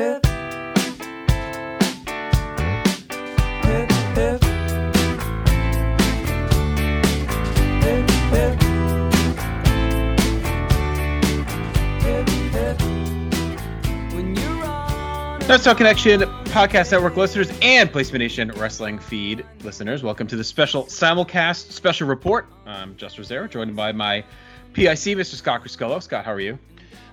on North Star Connection Podcast Network listeners and Placement Nation Wrestling feed listeners, welcome to the special simulcast special report. I'm Justin Rosero, joined by my PIC, Mr. Scott Criscuolo. Scott, how are you?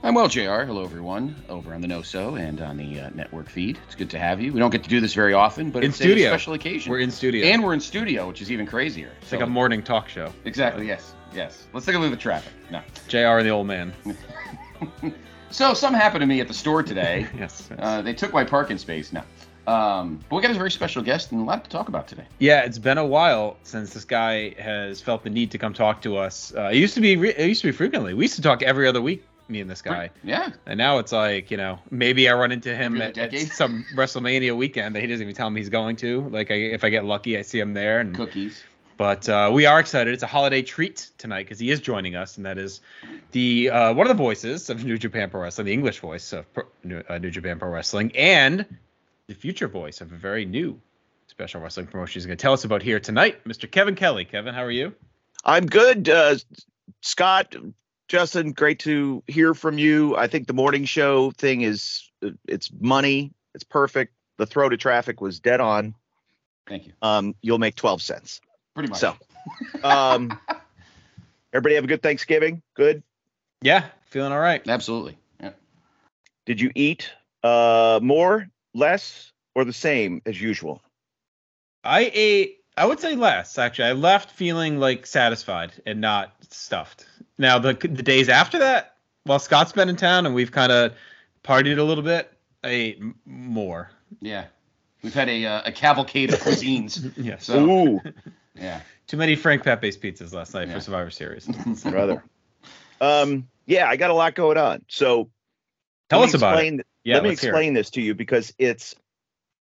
I'm well, JR. Hello, everyone, over on the NoSo and on the uh, network feed. It's good to have you. We don't get to do this very often, but In it's studio. a special occasion. We're in studio. and we're in studio, which is even crazier. it's like a morning talk show. exactly. Yes, yes. Let's take a look at the traffic. No. JR and the old man. So something happened to me at the store today. Yes. yes. uh, they took my parking space. No. Um, but we got a very special guest and a lot to talk about today. Yeah, it's been a while since this guy has felt the need to come talk to us. Uh, it used to be re- it used to be frequently. We used to talk every other week, me and this guy. Yeah. And now it's like, you know, maybe I run into him at, at some WrestleMania weekend that he doesn't even tell me he's going to. Like, I, if I get lucky, I see him there. And Cookies. but uh, we are excited. It's a holiday treat tonight because he is joining us, and that is the uh, one of the voices of New Japan Pro Wrestling, the English voice of Pro, New, uh, New Japan Pro Wrestling, and the future voice of a very new special wrestling promotion. He's going to tell us about here tonight, Mr. Kevin Kelly. Kevin, how are you? I'm good. Uh, Scott, Justin, great to hear from you. I think the morning show thing is it's money. It's perfect. The throw to traffic was dead on. Thank you. Um, you'll make 12 cents. Pretty much. So, um, everybody have a good Thanksgiving. Good. Yeah, feeling all right. Absolutely. Yeah. Did you eat uh, more, less, or the same as usual? I ate. I would say less actually. I left feeling like satisfied and not stuffed. Now the the days after that, while Scott's been in town and we've kind of partied a little bit, I ate m- more. Yeah. We've had a, uh, a cavalcade of cuisines. Yes. So, Ooh, yeah. Too many Frank Pepe's pizzas last night Yeah. for Survivor Series. brother. Um, yeah, I got a lot going on. So Tell us me about it. explain, Yeah, let me let's hear explain this to you because it's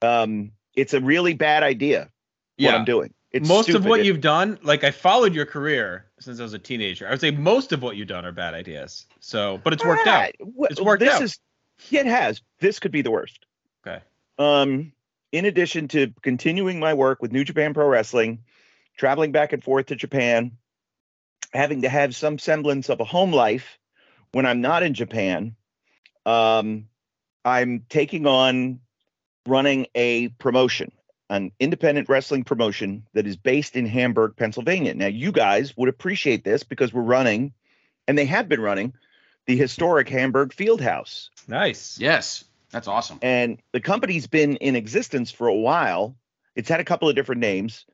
um it's a really bad idea what Yeah. I'm doing. It's most of what It- you've done, like I followed your career since I was a teenager. I would say most of what you've done are bad ideas. So, but it's worked Ah, out. It's worked this out. Is, it has. This could be the worst. Okay. Um, in addition to continuing my work with New Japan Pro Wrestling, traveling back and forth to Japan, having to have some semblance of a home life when I'm not in Japan, um, I'm taking on running a promotion, an independent wrestling promotion that is based in Hamburg, Pennsylvania. Now, you guys would appreciate this because we're running, and they have been running, the historic Hamburg Field House. Nice. Yes. That's awesome. And the company's been in existence for a while. It's had a couple of different names.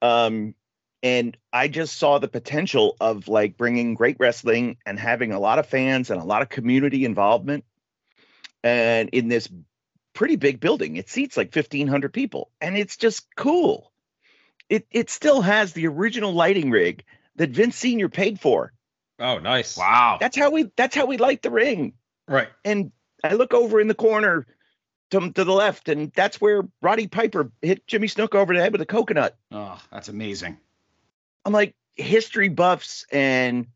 Um, and I just saw the potential of like bringing great wrestling and having a lot of fans and a lot of community involvement. And in this pretty big building, it seats like 1,500 people, and it's just cool. It it still has the original lighting rig that Vince Senior paid for. Oh, nice. Wow. That's how we that's how we light the ring Right. and I look over in the corner to, to the left, and that's where Roddy Piper hit Jimmy Snuka over the head with a coconut. Oh, that's amazing. I'm like history buffs and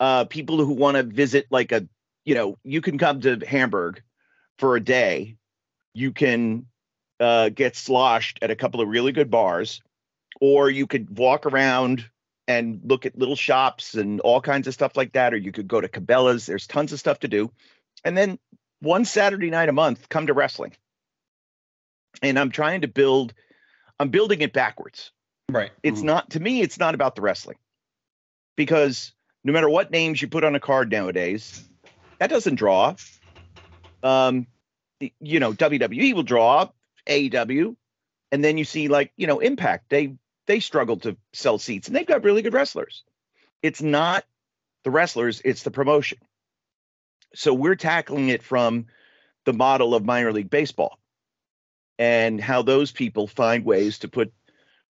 uh, people who want to visit, like a, you know, you can come to Hamburg for a day. You can uh, get sloshed at a couple of really good bars, or you could walk around and look at little shops and all kinds of stuff like that, or you could go to Cabela's. There's tons of stuff to do. And then one Saturday night a month, come to wrestling. And I'm trying to build, I'm building it backwards Right. it's Mhm. not to me it's not about the wrestling because no matter what names you put on a card nowadays that doesn't draw um you know wwe will draw aew and then you see like you know impact. They they struggle to sell seats and they've got really good wrestlers. It's not the wrestlers it's the promotion. So we're tackling it from the model of minor league baseball and how those people find ways to put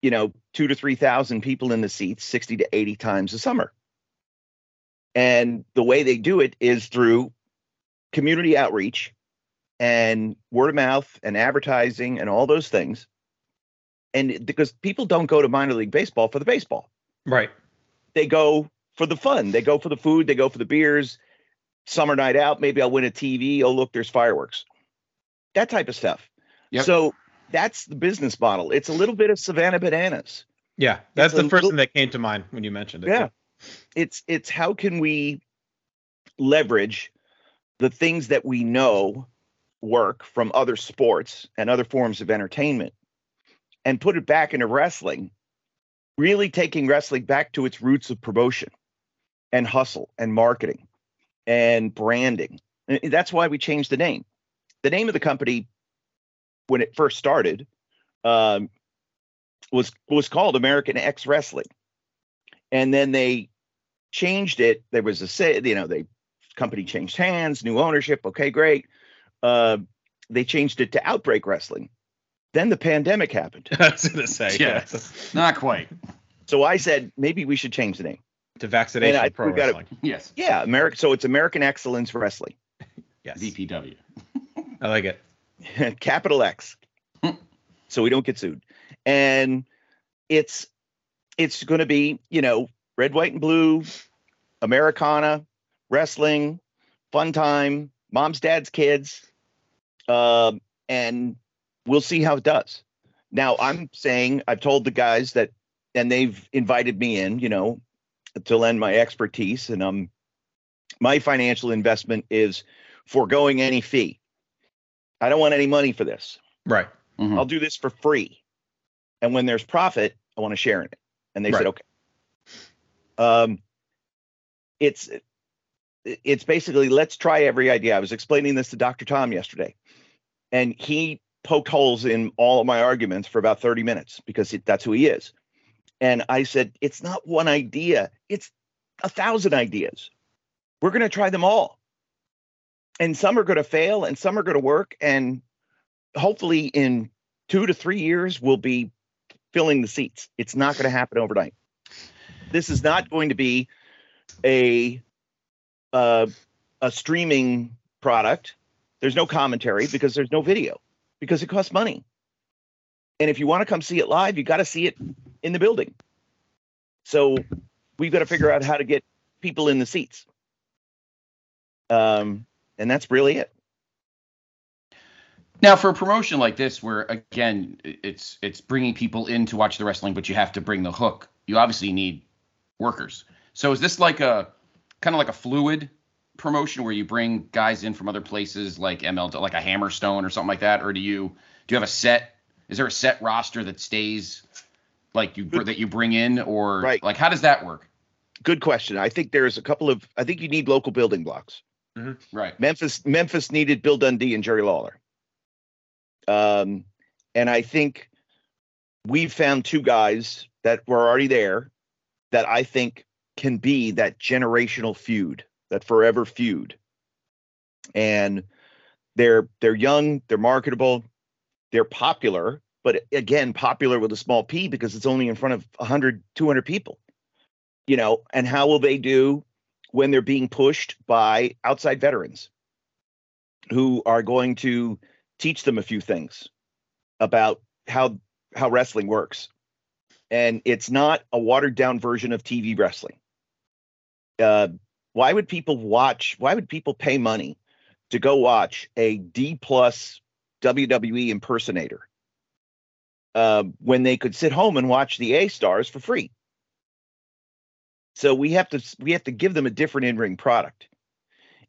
you know, two to 3,000 people in the seats 60 to 80 times a summer. And the way they do it is through community outreach and word of mouth and advertising and all those things. And because people don't go to minor league baseball for the baseball, Right. they go for the fun. They go for the food, they go for the beers. Summer night out, maybe I'll win a TV. Oh, look, there's fireworks. that type of stuff. Yep. So that's the business model. It's a little bit of Savannah Bananas. Yeah, that's It's the first little- thing that came to mind when you mentioned it. Yeah. It's it's how can we leverage the things that we know work from other sports and other forms of entertainment and put it back into wrestling, really taking wrestling back to its roots of promotion and hustle and marketing and branding. And that's why we changed the name. The name of the company when it first started um, was was called American X Wrestling, and then they changed it. There was a say, you know, they company changed hands, new ownership. Okay, great. Uh, they changed it to Outbreak Wrestling. Then the pandemic happened, I was gonna say. Yeah. Not quite. so I said maybe we should change the name. To vaccination I- pro we gotta- wrestling. Yes. Yeah, America. So it's American Excellence Wrestling, Yes. VPW. I like it. capital X, so we don't get sued. And it's it's going to be you know red, white, and blue, Americana, wrestling, fun time, mom's, dad's, kids, um, and we'll see how it does. Now I'm saying I've told the guys that, and they've invited me in, you know, to lend my expertise, and um, my financial investment is foregoing any fee. I don't want any money for this. Right. Mhm. I'll do this for free. And when there's profit, I want to share in it. And they said, okay. Um, it's it's basically let's try every idea. I was explaining this to Dr. Tom yesterday, and he poked holes in all of my arguments for about 30 minutes because it, that's who he is. And I said, it's not one idea, it's a thousand ideas. We're going to try them all. And some are going to fail and some are going to work. And hopefully, in two to three years, we'll be filling the seats. It's not going to happen overnight. This is not going to be a uh, a streaming product. There's no commentary because there's no video because it costs money. And if you want to come see it live, you got to see it in the building. So we've got to figure out how to get people in the seats. Um, and that's really it. Now, for a promotion like this, where again it's it's bringing people in to watch the wrestling, but you have to bring the hook. You obviously need workers. So is this like a kind of like a fluid promotion where you bring guys in from other places like ML, like a Hammerstone or something like that, or do you do you have a set? Is there a set roster that stays like you that you bring in, or Right. like how does that work? Good question. I think there's a couple of. I think you need local building blocks. Right. Memphis Memphis needed Bill Dundee and Jerry Lawler. Um, and I think we found two guys that were already there that I think can be that generational feud, that forever feud. And they're they're young, they're marketable, they're popular, but again, popular with a small p because it's only in front of 100 200 people. You know, and how will they do when they're being pushed by outside veterans who are going to teach them a few things about how how wrestling works and it's not a watered down version of tv wrestling uh, why would people watch why would people pay money to go watch a d plus wwe impersonator uh, when they could sit home and watch the a stars for free so we have to we have to give them a different in-ring product.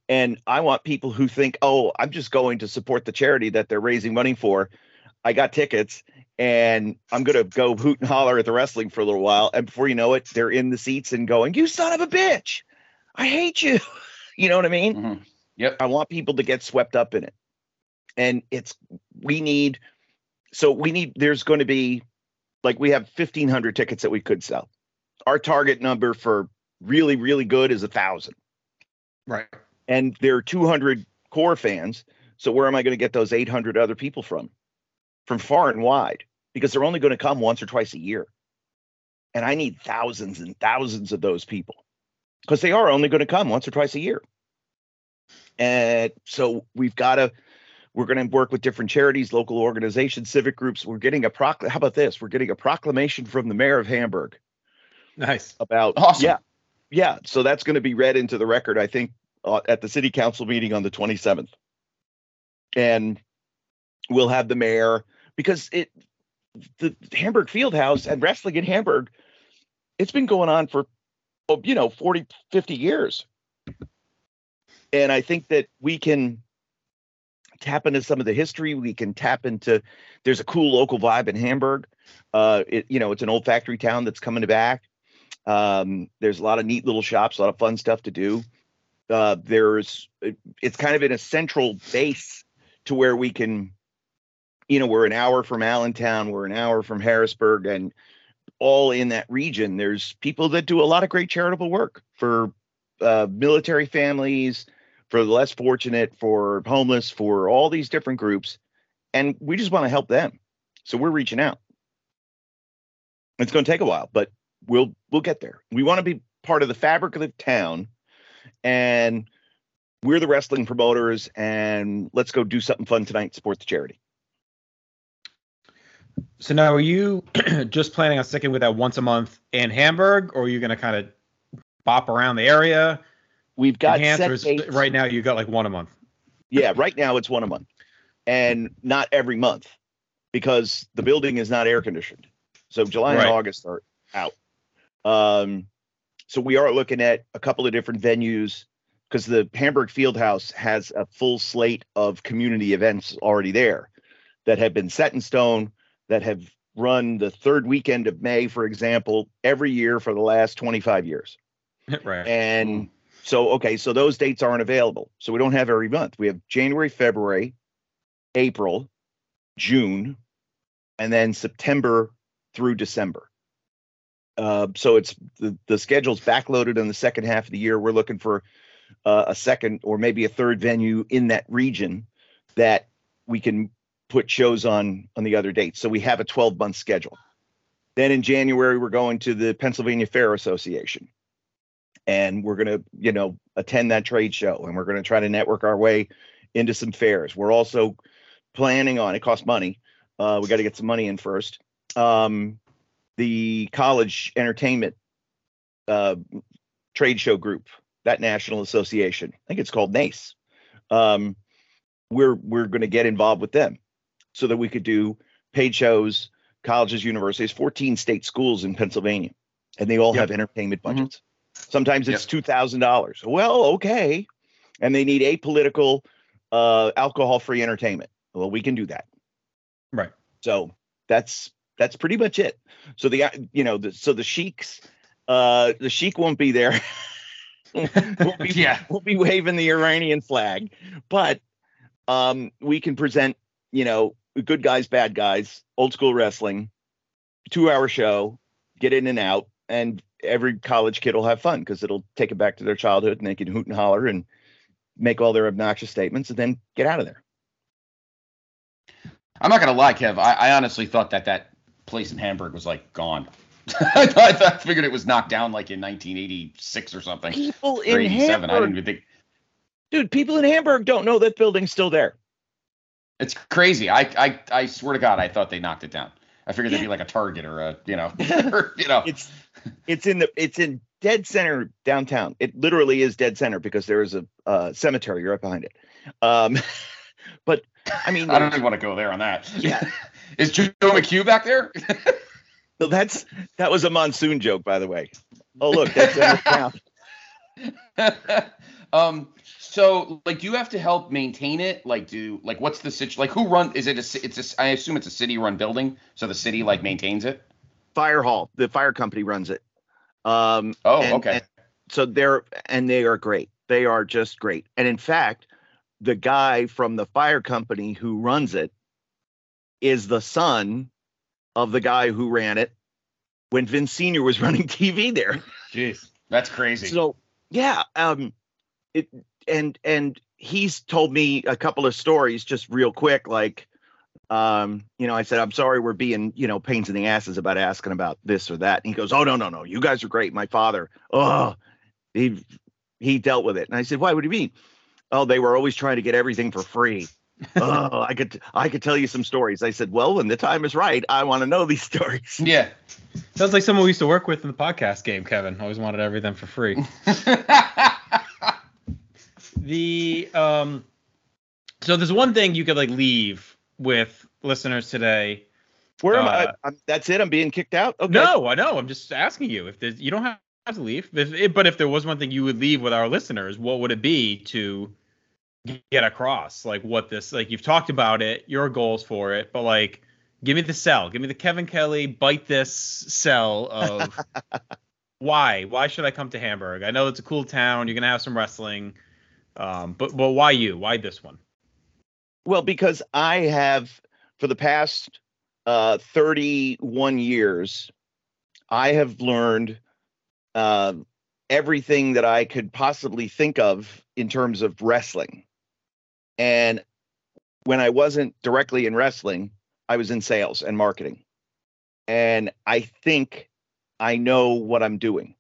And I want people who think, "Oh, I'm just going to support the charity that they're raising money for. I got tickets and I'm going to go hoot and holler at the wrestling for a little while." And before you know it, they're in the seats and going, "You son of a bitch. I hate you." you know what I mean? Mhm. Yep. I want people to get swept up in it. And it's we need so we need there's going to be like we have 1500 tickets that we could sell. Our target number for really really good is a 1000 Right. and there are 200 core fans. So where am I going to get those 800 other people from? From far and wide because they're only going to come once or twice a year. And I need thousands and thousands of those people because they are only going to come once or twice a year. And so we've got to, we're going to work with different charities, local organizations, civic groups. We're getting a procl. How about this? We're getting a proclamation from the mayor of Hamburg Nice. about Awesome. yeah yeah so that's going to be read into the record i think uh, at the city council meeting on the 27th and we'll have the mayor because it the Hamburg Fieldhouse and wrestling in Hamburg, it's been going on for oh, you know 40, 50 years. And I think that we can tap into some of the history. We can tap into there's a cool local vibe in Hamburg. Uh, it, you know, it's an old factory town that's coming back. Um, there's a lot of neat little shops, a lot of fun stuff to do. Uh, there's it's kind of in a central base to where we can, you know, we're an hour from Allentown, we're an hour from Harrisburg, and all in that region. There's people that do a lot of great charitable work for uh, military families, for the less fortunate, for homeless, for all these different groups, and we just want to help them. So we're reaching out. It's going to take a while, but we'll we'll get there. We want to be part of the fabric of the town, and we're the wrestling promoters. And let's go do something fun tonight. Support the charity. So now, are you just planning on sticking with that once a month in Hamburg, or are you going to kind of bop around the area? We've got dates. right now you got like one a month. Yeah, right now it's one a month, and not every month because the building is not air conditioned. So July Right. and August are out. Um, so we are looking at a couple of different venues because the Hamburg Fieldhouse has a full slate of community events already there that have been set in stone that have run the third weekend of May, for example, every year for the last 25 years. right. And so, okay, so those dates aren't available. So we don't have every month. We have January, February, April, June, and then September through December. Uh, so it's the, the schedule's backloaded in the second half of the year. We're looking for uh, a second or maybe a third venue in that region that we can put shows on on the other dates. So we have a 12 month schedule. Then in January, we're going to the Pennsylvania Fair Association and we're going to you know attend that trade show and we're going to try to network our way into some fairs we're also planning on it costs money uh, we got to get some money in first um, the college entertainment uh, trade show group that national association i think it's called nace um, we're we're going to get involved with them so that we could do paid shows colleges universities 14 state schools in pennsylvania and they all Yep. have entertainment budgets Sometimes it's thousand dollars. Well, okay, and they need apolitical, uh, alcohol-free entertainment. Well, we can do that. Right. So that's that's pretty much it. So the you know the so the sheiks, uh, the sheik won't be there. be, Yeah. won't be waving the Iranian flag, but um, we can present you know good guys, bad guys, old school wrestling, two-hour show, get in and out, and every college kid will have fun because it'll take it back to their childhood and they can hoot and holler and make all their obnoxious statements and then get out of there. I'm not gonna lie, Kev. I, I honestly thought that that place in Hamburg was like gone. I, thought, I figured it was knocked down like in 1986 or something. People Or in 87. I didn't Hamburg, even think. dude, people in Hamburg don't know that building's still there. It's crazy. I, I I swear to God, I thought they knocked it down. I figured Yeah. they'd be like a Target or a you know, or, you know. It's it's in the it's in dead center downtown. It literally is dead center because there is a uh, cemetery right behind it. Um, but I mean, I don't even want to go there on that. Yeah. Is Joe McHugh back there? so that's that was a monsoon joke, by the way. Oh look, that's downtown. Um. So, like, do you have to help maintain it? Like, do like what's the situation? Like, who run? Is it a? It's a. I assume it's a city-run building, so the city like maintains it. Fire Hall, the fire company runs it. Um, Oh, and- okay. and so they're and they are great. They are just great. And in fact, the guy from the fire company who runs it is the son of the guy who ran it when Vince Senior was running TV there. Jeez. That's crazy. So yeah, um, it and and he's told me a couple of stories just real quick, like, um, you know, I said I'm sorry we're being you know pains in the asses about asking about this or that, and he goes, oh no no no, you guys are great. My father, oh, he he dealt with it, and I said, why? What do you mean? Oh, they were always trying to get everything for free. oh, I could I could tell you some stories. I said, well, when the time is right, I want to know these stories. yeah. Sounds like someone we used to work with in the podcast game, Kevin. Always wanted everything for free. the um so there's one thing you could like leave with listeners today. Where am Uh, I? I'm, that's it. I'm being kicked out. Okay. No, I know. I'm just asking you if there's, you don't have to leave. If, if- but if there was one thing you would leave with our listeners, what would it be to get across? Like what this, like you've talked about it, your goals for it, but like, give me the sell. Give me the Kevin Kelly bite this sell of why? Why should I come to Hamburg? I know it's a cool town. You're gonna have some wrestling, um, but but why you? Why this one? Well, because I have for the past uh, 31 years, I have learned uh, everything that I could possibly think of in terms of wrestling. And when I wasn't directly in wrestling, I was in sales and marketing. And I think I know what I'm doing.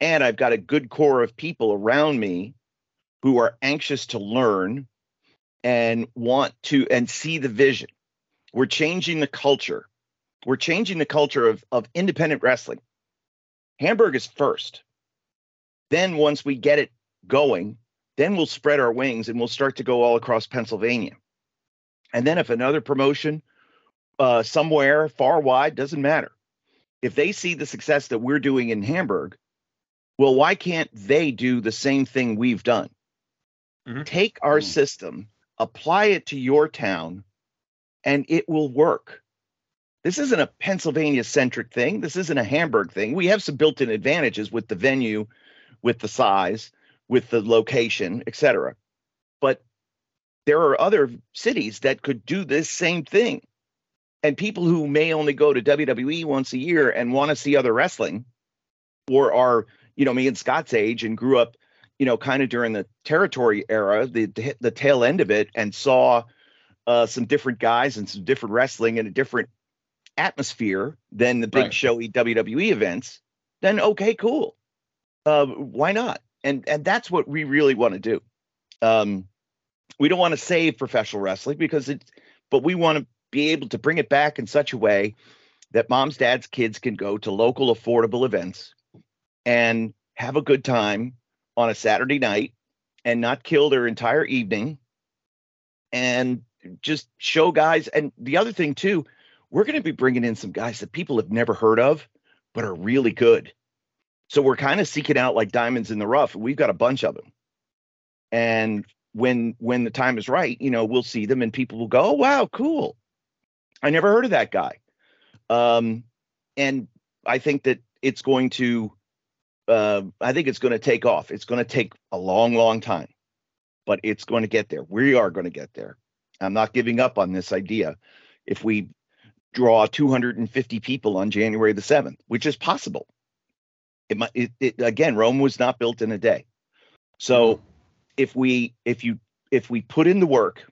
And I've got a good core of people around me who are anxious to learn and want to and see the vision. We're changing the culture. We're changing the culture of, of independent wrestling. Hamburg is first. Then once we get it going, then we'll spread our wings and we'll start to go all across Pennsylvania. And then if another promotion uh, somewhere far wide doesn't matter. If they see the success that we're doing in Hamburg, well, why can't they do the same thing we've done? Mhm. Take our Mm. system, apply it to your town, and it will work. This isn't a Pennsylvania centric thing. This isn't a Hamburg thing. We have some built in advantages with the venue, with the size, with the location, etc. But there are other cities that could do this same thing. And people who may only go to WWE once a year and want to see other wrestling, or are, you know, me and Scott's age and grew up, you know, kind of during the territory era, the the, the tail end of it, and saw uh, some different guys and some different wrestling and a different atmosphere than the big Right. showy WWE events, then okay, cool. Uh, why not? And and that's what we really want to do. Um, we don't want to save professional wrestling because it, but we want to be able to bring it back in such a way that moms, dads, kids can go to local affordable events and have a good time on a Saturday night and not kill their entire evening and just show guys. And the other thing too, we're going to be bringing in some guys that people have never heard of, but are really good. So we're kind of seeking out like diamonds in the rough. We've got a bunch of them. And when when the time is right, you know, we'll see them and people will go, "Oh wow, cool. I never heard of that guy." Um and I think that it's going to uh I think it's going to take off. It's going to take a long long time. But it's going to get there. We are going to get there. I'm not giving up on this idea. If we draw 250 people on January the 7th, which is possible. It might it, it again, Rome was not built in a day. So if we if you if we put in the work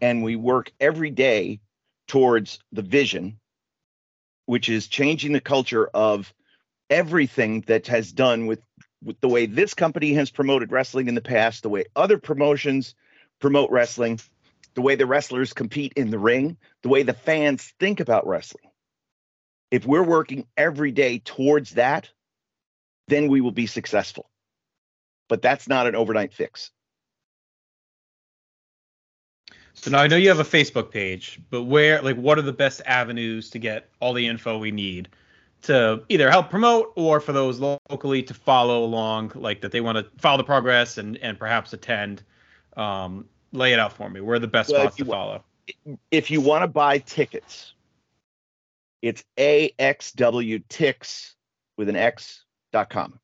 and we work every day towards the vision which is changing the culture of everything that has done with with the way this company has promoted wrestling in the past the way other promotions promote wrestling the way the wrestlers compete in the ring the way the fans think about wrestling. If we're working every day towards that then we will be successful. But that's not an overnight fix. So now I know you have a Facebook page, but where, like, what are the best avenues to get all the info we need to either help promote or for those locally to follow along, like that they want to follow the progress and and perhaps attend? Um, lay it out for me. Where are the best Well, spots to follow? If you want to buy tickets, it's axwtix with an X dot com.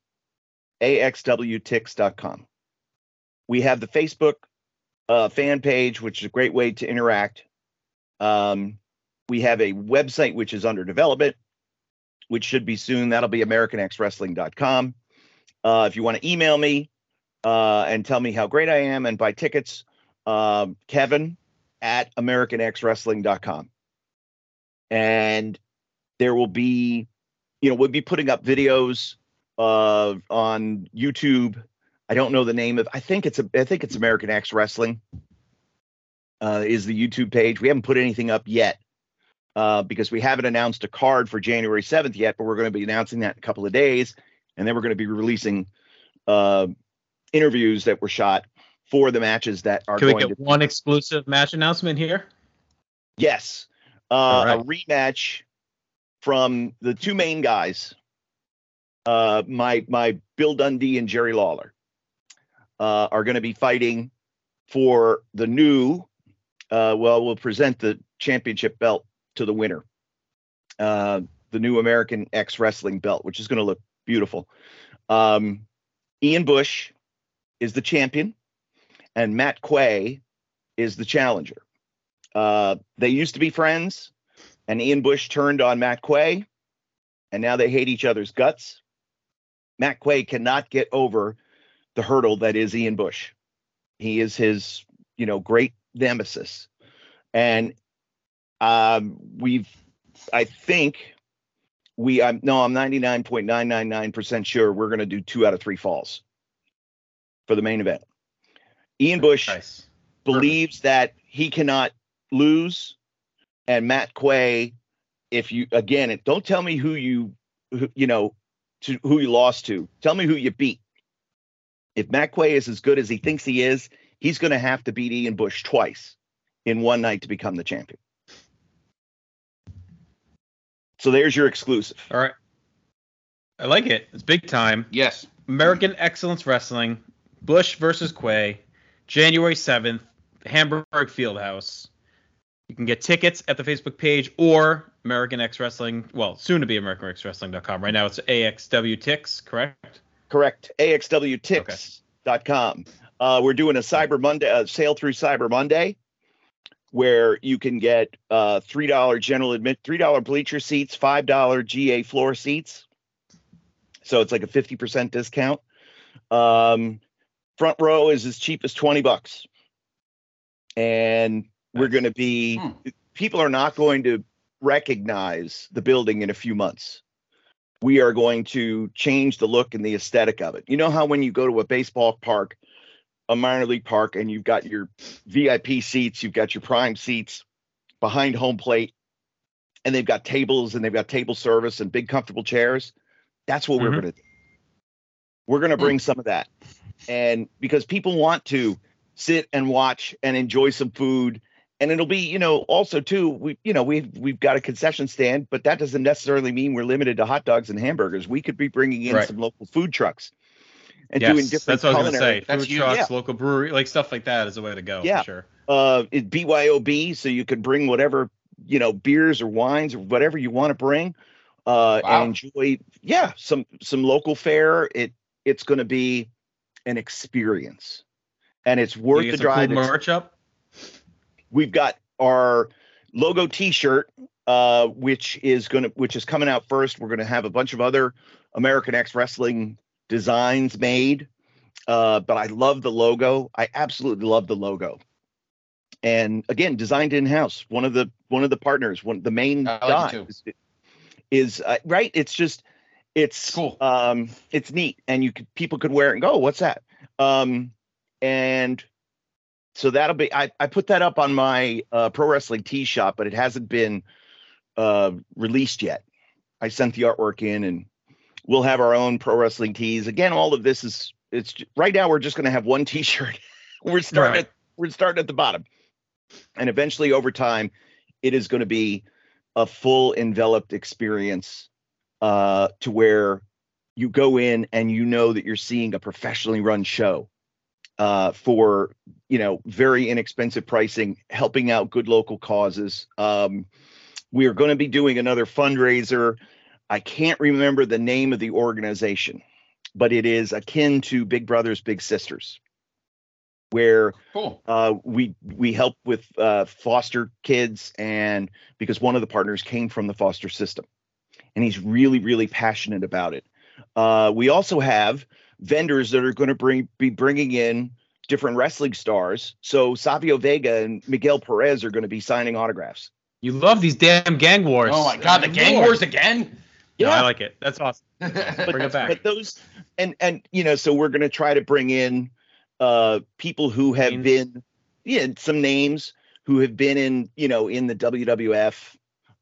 axwtix.com. We have the Facebook uh, fan page, which is a great way to interact. Um, we have a website which is under development, which should be soon. That'll be AmericanXWrestling.com. Uh, if you want to email me uh, and tell me how great I am and buy tickets, um, Kevin at AmericanXWrestling.com. And there will be, you know, we'll be putting up videos uh, on YouTube. I don't know the name of. I think it's a. I think it's American X Wrestling. Uh, is the YouTube page? We haven't put anything up yet uh, because we haven't announced a card for January seventh yet. But we're going to be announcing that in a couple of days, and then we're going to be releasing uh, interviews that were shot for the matches that are Can we get to one exclusive match announcement here? yes uh, right. a rematch from the two main guys uh, my my Bill Dundee and Jerry Lawler uh, are going to be fighting for the new. Uh, well, we'll present the championship belt to the winner, uh, the new American X Wrestling belt, which is going to look beautiful. Um, Ian Bush is the champion, and Matt Quay is the challenger. Uh, they used to be friends, and Ian Bush turned on Matt Quay, and now they hate each other's guts. Matt Quay cannot get over the hurdle that is Ian Bush. He is his, you know, great nemesis. And um, we've, I think we, I'm no, I'm 99.999% sure we're going to do two out of three falls for the main event. Ian Bush Nice. believes that he cannot lose, and Matt Quay, if you again, don't tell me who you, who, you know, to who you lost to. Tell me who you beat. If Matt Quay is as good as he thinks he is, he's going to have to beat Ian Bush twice in one night to become the champion. So there's your exclusive. All right. I like it. It's big time. Yes. American Excellence Wrestling, Bush versus Quay, January 7th, Hamburg Fieldhouse. You can get tickets at the Facebook page or American X Wrestling, well, soon to be AmericanXWrestling.com. Right now it's AXW Tix, correct? Correct. AXWTix.com. Uh, we're doing a Cyber Monday uh, sale through Cyber Monday, where you can get uh, three dollar general admit, three dollar bleacher seats, five dollar GA floor seats. So it's like a fifty percent discount. Um, front row is as cheap as twenty bucks, and we're going to be. Hmm. People are not going to recognize the building in a few months we are going to change the look and the aesthetic of it. You know how when you go to a baseball park, a minor league park, and you've got your VIP seats, you've got your prime seats behind home plate, and they've got tables and they've got table service and big comfortable chairs. That's what we're Mhm. going to do. We're going to bring some of that. And because people want to sit and watch and enjoy some food and it'll be you know also too we you know we've we've got a concession stand but that doesn't necessarily mean we're limited to hot dogs and hamburgers we could be bringing in Right. some local food trucks and yes, doing different that's what I was going to say. That's Food trucks, Yeah. local brewery, like stuff like that is the way to go Yeah. for sure. uh it byob so you could bring whatever you know beers or wines or whatever you want to bring uh Wow. and enjoy yeah some some local fare it it's going to be an experience and it's worth the drive cool merch up. we've got our logo t-shirt uh which is going to which is coming out first we're going to have a bunch of other american x wrestling designs made uh but i love the logo. I absolutely love the logo. And again designed in-house. One of the one of the partners one the main I like guy is, is uh, right? It's just it's Cool. um it's neat. And you could people could wear it and go what's that? Um and so that'll be I, I put that up on my uh, pro wrestling tee shop but it hasn't been uh released yet. I sent the artwork in and we'll have our own pro wrestling tees again all of this is it's right now we're just going to have one t-shirt we're starting Right. at, we're starting at the bottom and eventually over time it is going to be a full enveloped experience uh to where you go in and you know that you're seeing a professionally run show uh, for you know very inexpensive pricing, helping out good local causes. Um, we are going to be doing another fundraiser. I can't remember the name of the organization, but it is akin to Big Brothers Big Sisters, where Cool. uh, we we help with uh, foster kids, and because one of the partners came from the foster system, and he's really really passionate about it. Uh, we also have vendors that are going to bring be bringing in different wrestling stars. So Savio Vega and Miguel Perez are going to be signing autographs. You love these damn gang wars. Oh my God, the gang wars again. No, I like it. That's awesome. but, Bring it back. but those and and you know so we're going to try to bring in uh people who have Names. been yeah some names who have been in you know in the WWF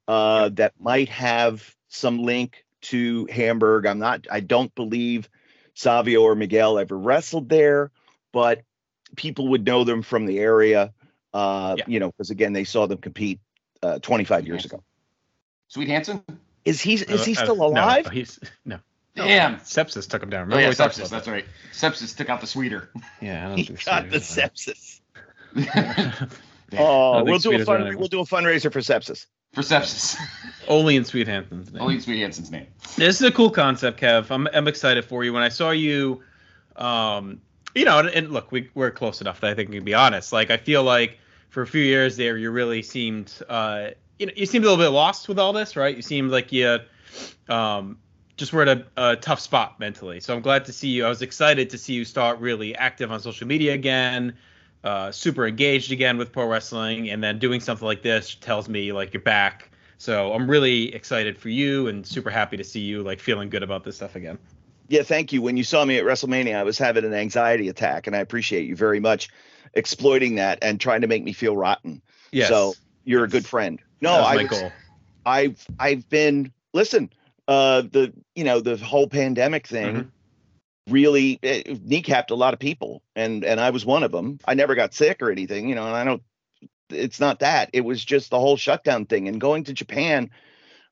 uh that might have some link to Hamburg I'm not I don't believe Savio or Miguel ever wrestled there but people would know them from the area. Uh, Yeah. you know, because again, they saw them compete uh, 25 years ago. Swede Hanson. Is he is he Uh, still uh, alive? No, he's no. Damn. Sepsis took him down. Oh yeah, sepsis. That's right. Sepsis took out the sweeter. Yeah, I don't he think got the Sweeters sepsis. Oh, we'll do a Sweeters fun, anymore. we'll do a fundraiser for sepsis. For sepsis. Only in Swede Hanson's name. Only in Swede Hanson's name. This is a cool concept, Kev. I'm, I'm excited for you. When I saw you, um, you know, and, and look, we, we're close enough that I think we can be honest. Like, I feel like for a few years there, you really seemed, uh, you know, you seemed a little bit lost with all this, right? You seemed like you, um, just were at a, a tough spot mentally. So I'm glad to see you. I was excited to see you start really active on social media again, uh, super engaged again with pro wrestling, and then doing something like this tells me like you're back. So I'm really excited for you and super happy to see you like feeling good about this stuff again. Yeah, thank you. When you saw me at WrestleMania, I was having an anxiety attack, and I appreciate you very much exploiting that and trying to make me feel rotten. Yes. So you're a good friend. No, I was. I've I've been listen. Uh, the you know the whole pandemic thing Mhm. really it kneecapped a lot of people, and and I was one of them. I never got sick or anything, you know, and I don't. It's not that. It was just the whole shutdown thing and going to Japan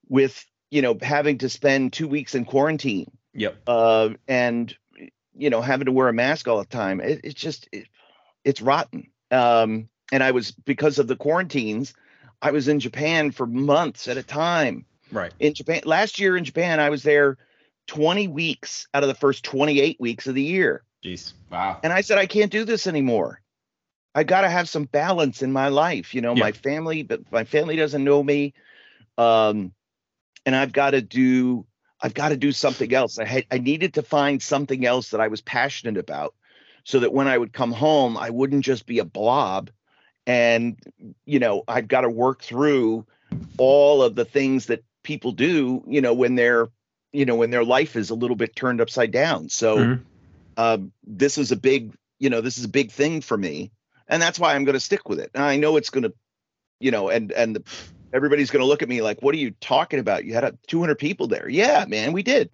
with you know having to spend two weeks in quarantine Yep. uh, and you know having to wear a mask all the time. It, it's just it, it's rotten. Um, and I was because of the quarantines, I was in Japan for months at a time. Right. In Japan last year in Japan, I was there 20 weeks out of the first 28 weeks of the year, Jeez. Wow. and I said I can't do this anymore. I got to have some balance in my life. You know, Yeah. my family, but my family doesn't know me. Um, and I've got to do, I've got to do something else. I had, I needed to find something else that I was passionate about so that when I would come home, I wouldn't just be a blob. And, you know, I've got to work through all of the things that people do, you know, when they're, you know, when their life is a little bit turned upside down. So, Mhm. um, this is a big, you know, this is a big thing for me, and that's why I'm going to stick with it. And I know it's going to, you know, and and the, everybody's going to look at me like, "What are you talking about? You had a 200 people there." Yeah, man, we did,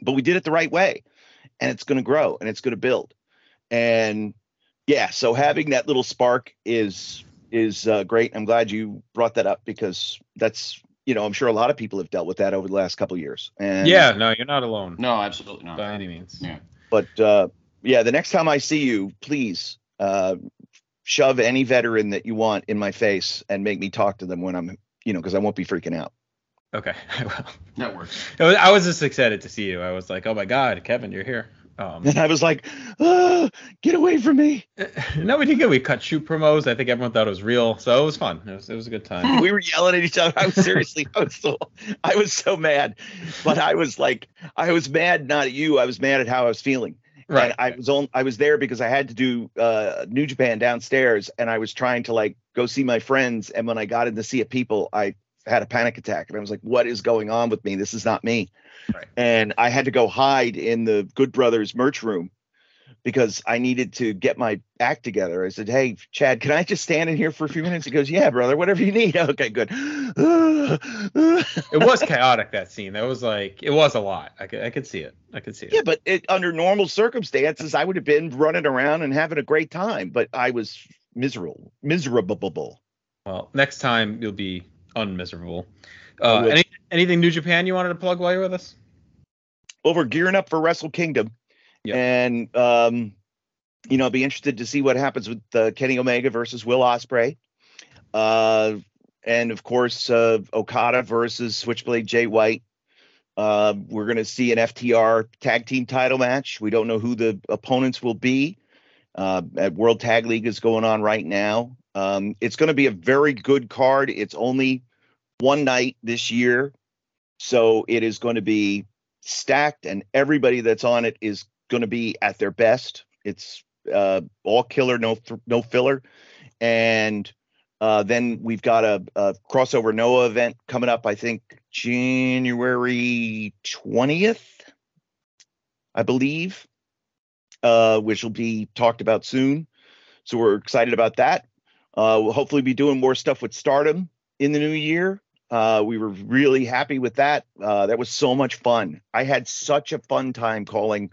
but we did it the right way, and it's going to grow and it's going to build, and yeah. So having that little spark is is uh, great. I'm glad you brought that up because that's you know I'm sure a lot of people have dealt with that over the last couple of years. And Yeah. No, you're not alone No, absolutely not. by any means. Yeah. but uh, yeah, the next time I see you, please uh, shove any veteran that you want in my face and make me talk to them when I'm, you know, because I won't be freaking out. Okay. I will. That works. I was- I was just excited to see you. I was like, oh my God, Kevin, you're here. Um, And I was like, ah, get away from me. no, we did good. We cut shoot promos. I think everyone thought it was real, so it was fun. It was it was a good time. We were yelling at each other. I was seriously, I was so, I was so mad, but I was like, I was mad not at you. I was mad at how I was feeling. Right. And I was on I was there because I had to do uh New Japan downstairs and I was trying to like go see my friends and when I got in the sea of people I had a panic attack and I was like what is going on with me this is not me. Right. And I had to go hide in the Good Brothers merch room because I needed to get my act together. I said, "Hey, Chad, can I just stand in here for a few minutes?" He goes, "Yeah, brother, whatever you need." Okay, good. it was chaotic that scene. That was like it was a lot. I could I could see it. I could see it. Yeah, but it, under normal circumstances, I would have been running around and having a great time. But I was miserable, miserable. Well, next time you'll be unmiserable. Uh, any, anything New Japan you wanted to plug while you're with us? Well, we're gearing up for Wrestle Kingdom, Yep. and um, you know, I'll be interested to see what happens with uh, Kenny Omega versus Will Ospreay, uh, and of course uh, Okada versus Switchblade Jay White. Uh, we're going to see an FTR tag team title match. We don't know who the opponents will be. Uh, at World Tag League is going on right now. Um, it's going to be a very good card. It's only one night this year, so it is going to be stacked, and everybody that's on it is going to be at their best. It's uh, all killer, no no filler, and uh, then we've got a, a crossover Noah event coming up. I think January twentieth, I believe, uh, which will be talked about soon. So we're excited about that. Uh, we'll hopefully be doing more stuff with Stardom in the new year. Uh, we were really happy with that. Uh, that was so much fun. I had such a fun time calling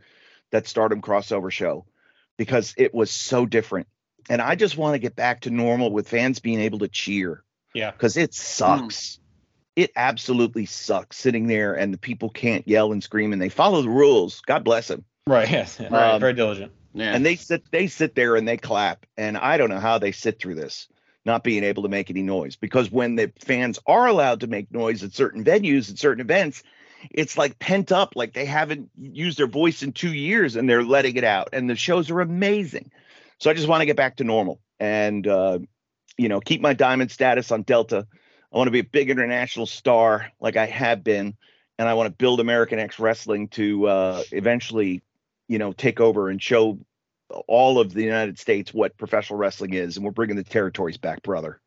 that Stardom crossover show. because it was so different. And I just want to get back to normal with fans being able to cheer Yeah. because it sucks. It absolutely sucks sitting there and the people can't yell and scream and they follow the rules. God bless them. Right. Yes. Right. Very diligent. Yeah. And they sit they sit there and they clap. And I don't know how they sit through this, not being able to make any noise. Because when the fans are allowed to make noise at certain venues, at certain events, it's like pent up, like they haven't used their voice in two years and they're letting it out. And the shows are amazing. So I just want to get back to normal and uh, you know, keep my diamond status on Delta. I want to be a big international star like I have been. And I want to build American X Wrestling to uh, eventually, you know, take over and show all of the United States what professional wrestling is, and we're bringing the territories back, brother.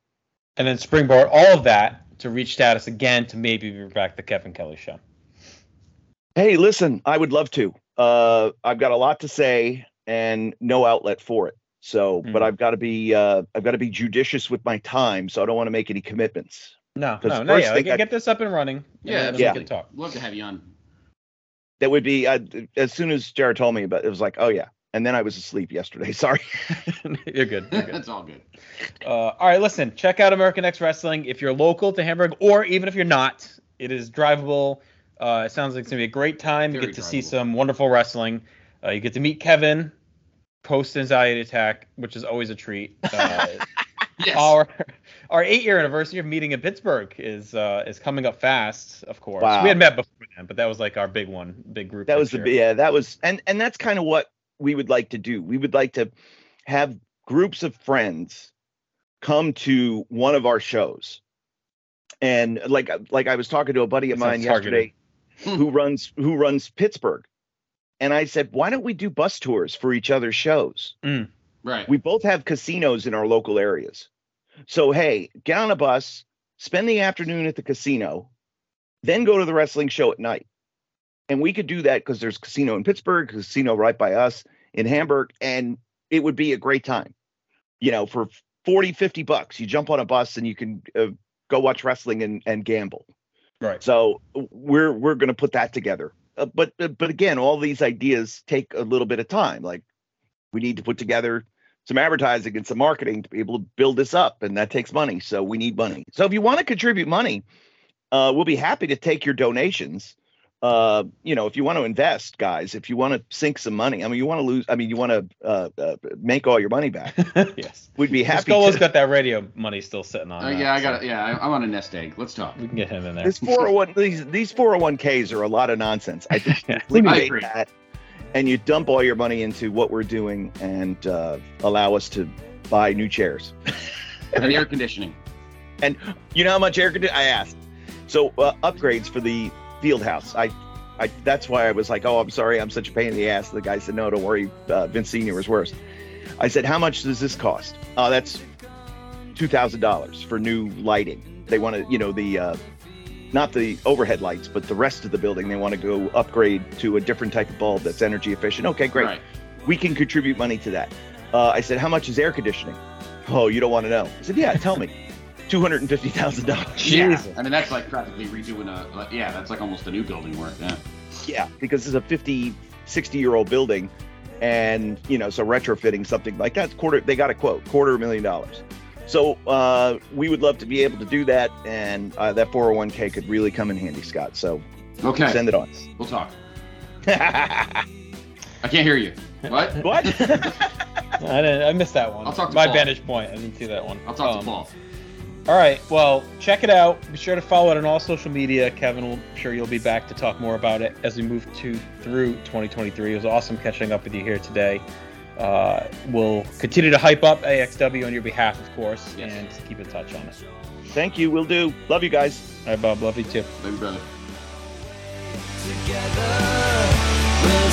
And then springboard all of that to reach status again to maybe be back the Kevin Kelly show. Hey, listen, I would love to. Uh, I've got a lot to say and no outlet for it. So, but Mm. I've got to be uh, I've got to be judicious with my time, so I don't want to make any commitments. No, 'Cause no, no. first Yeah, thing like, I- get this up and running. yeah, then we yeah. can talk. Love to have you on. That would be uh, as soon as Jared told me but it, it was like, oh yeah. And then I was asleep yesterday. Sorry. You're good. You're good. That's all good. Uh, all right, listen, check out American X Wrestling if you're local to Hamburg, or even if you're not. It is drivable. Uh, it sounds like it's gonna be a great time. You get to see some wonderful wrestling. Uh, you get to meet Kevin post anxiety attack, which is always a treat. Uh, Yes. Our our eight year anniversary of meeting in Pittsburgh is uh, is coming up fast. Of course, Wow. we had met before then, but that was like our big one, big group. that was the yeah that was and and that's kind of what we would like to do we would like to have groups of friends come to one of our shows and like like i was talking to a buddy of That mine sounds targeted. yesterday who runs who runs pittsburgh and i said why don't we do bus tours for each other's shows Right. we both have casinos in our local areas. So hey, get on a bus, spend the afternoon at the casino, then go to the wrestling show at night. And we could do that because there's a casino in Pittsburgh, a casino right by us in Hamburg, and it would be a great time. You know, for 40, 50 bucks, you jump on a bus and you can uh, go watch wrestling and, and gamble. right. So we're we're going to put that together. Uh, but but again, all these ideas take a little bit of time. Like we need to put together some advertising and some marketing to be able to build this up, and that takes money. So we need money. So if you want to contribute money, uh, we'll be happy to take your donations. Uh, you know, if you want to invest, guys, if you want to sink some money, I mean, you want to lose, I mean, you want to uh, uh, make all your money back. yes. We'd be happy Scolo's to. got that radio money still sitting on. Uh, that, yeah, I so got it. Yeah, I- I'm on a nest egg. Let's talk. We can get him in there. This 401 these these 401ks are a lot of nonsense. I think Yeah. I liquidate agree. that and you dump all your money into what we're doing and uh, allow us to buy new chairs. And air conditioning. And you know how much air conditioning? I asked. So uh, upgrades for the field house. I, I that's why I was like, oh, I'm sorry, I'm such a pain in the ass. The guy said, no, don't worry, uh, Vince Senior was worse. I said, how much does this cost? Oh, that's two thousand dollars for new lighting. They want to, you know, the uh, not the overhead lights, but the rest of the building. They want to go upgrade to a different type of bulb that's energy efficient. Okay, great. Right. we can contribute money to that. Uh, I said, how much is air conditioning? Oh, you don't want to know. I said, yeah, tell me. Two hundred and fifty thousand dollars. Yeah. Jesus. I mean, that's like practically redoing a. Like, yeah, that's like almost a new building work. Yeah. Yeah, because it's a 50, 60 year old building, and you know, so retrofitting something like that's quarter. They got a quote, quarter million dollars. So uh, we would love to be able to do that, and uh, that 401k could really come in handy, Scott. So Okay. send it on. We'll talk. I can't hear you. What? what? I didn't. I missed that one. I'll talk to My Paul. vantage point. I didn't see that one. I'll talk Um, to Paul. All right. Well, check it out. Be sure to follow it on all social media. Kevin will I'm sure you'll be back to talk more about it as we move to through 2023. It was awesome catching up with you here today uh, we'll continue to hype up AXW on your behalf, of course, yes. and keep in touch on it. Thank you. We'll do. Love you guys. All right, Bob. Love you too. Love you, brother. Together, we'll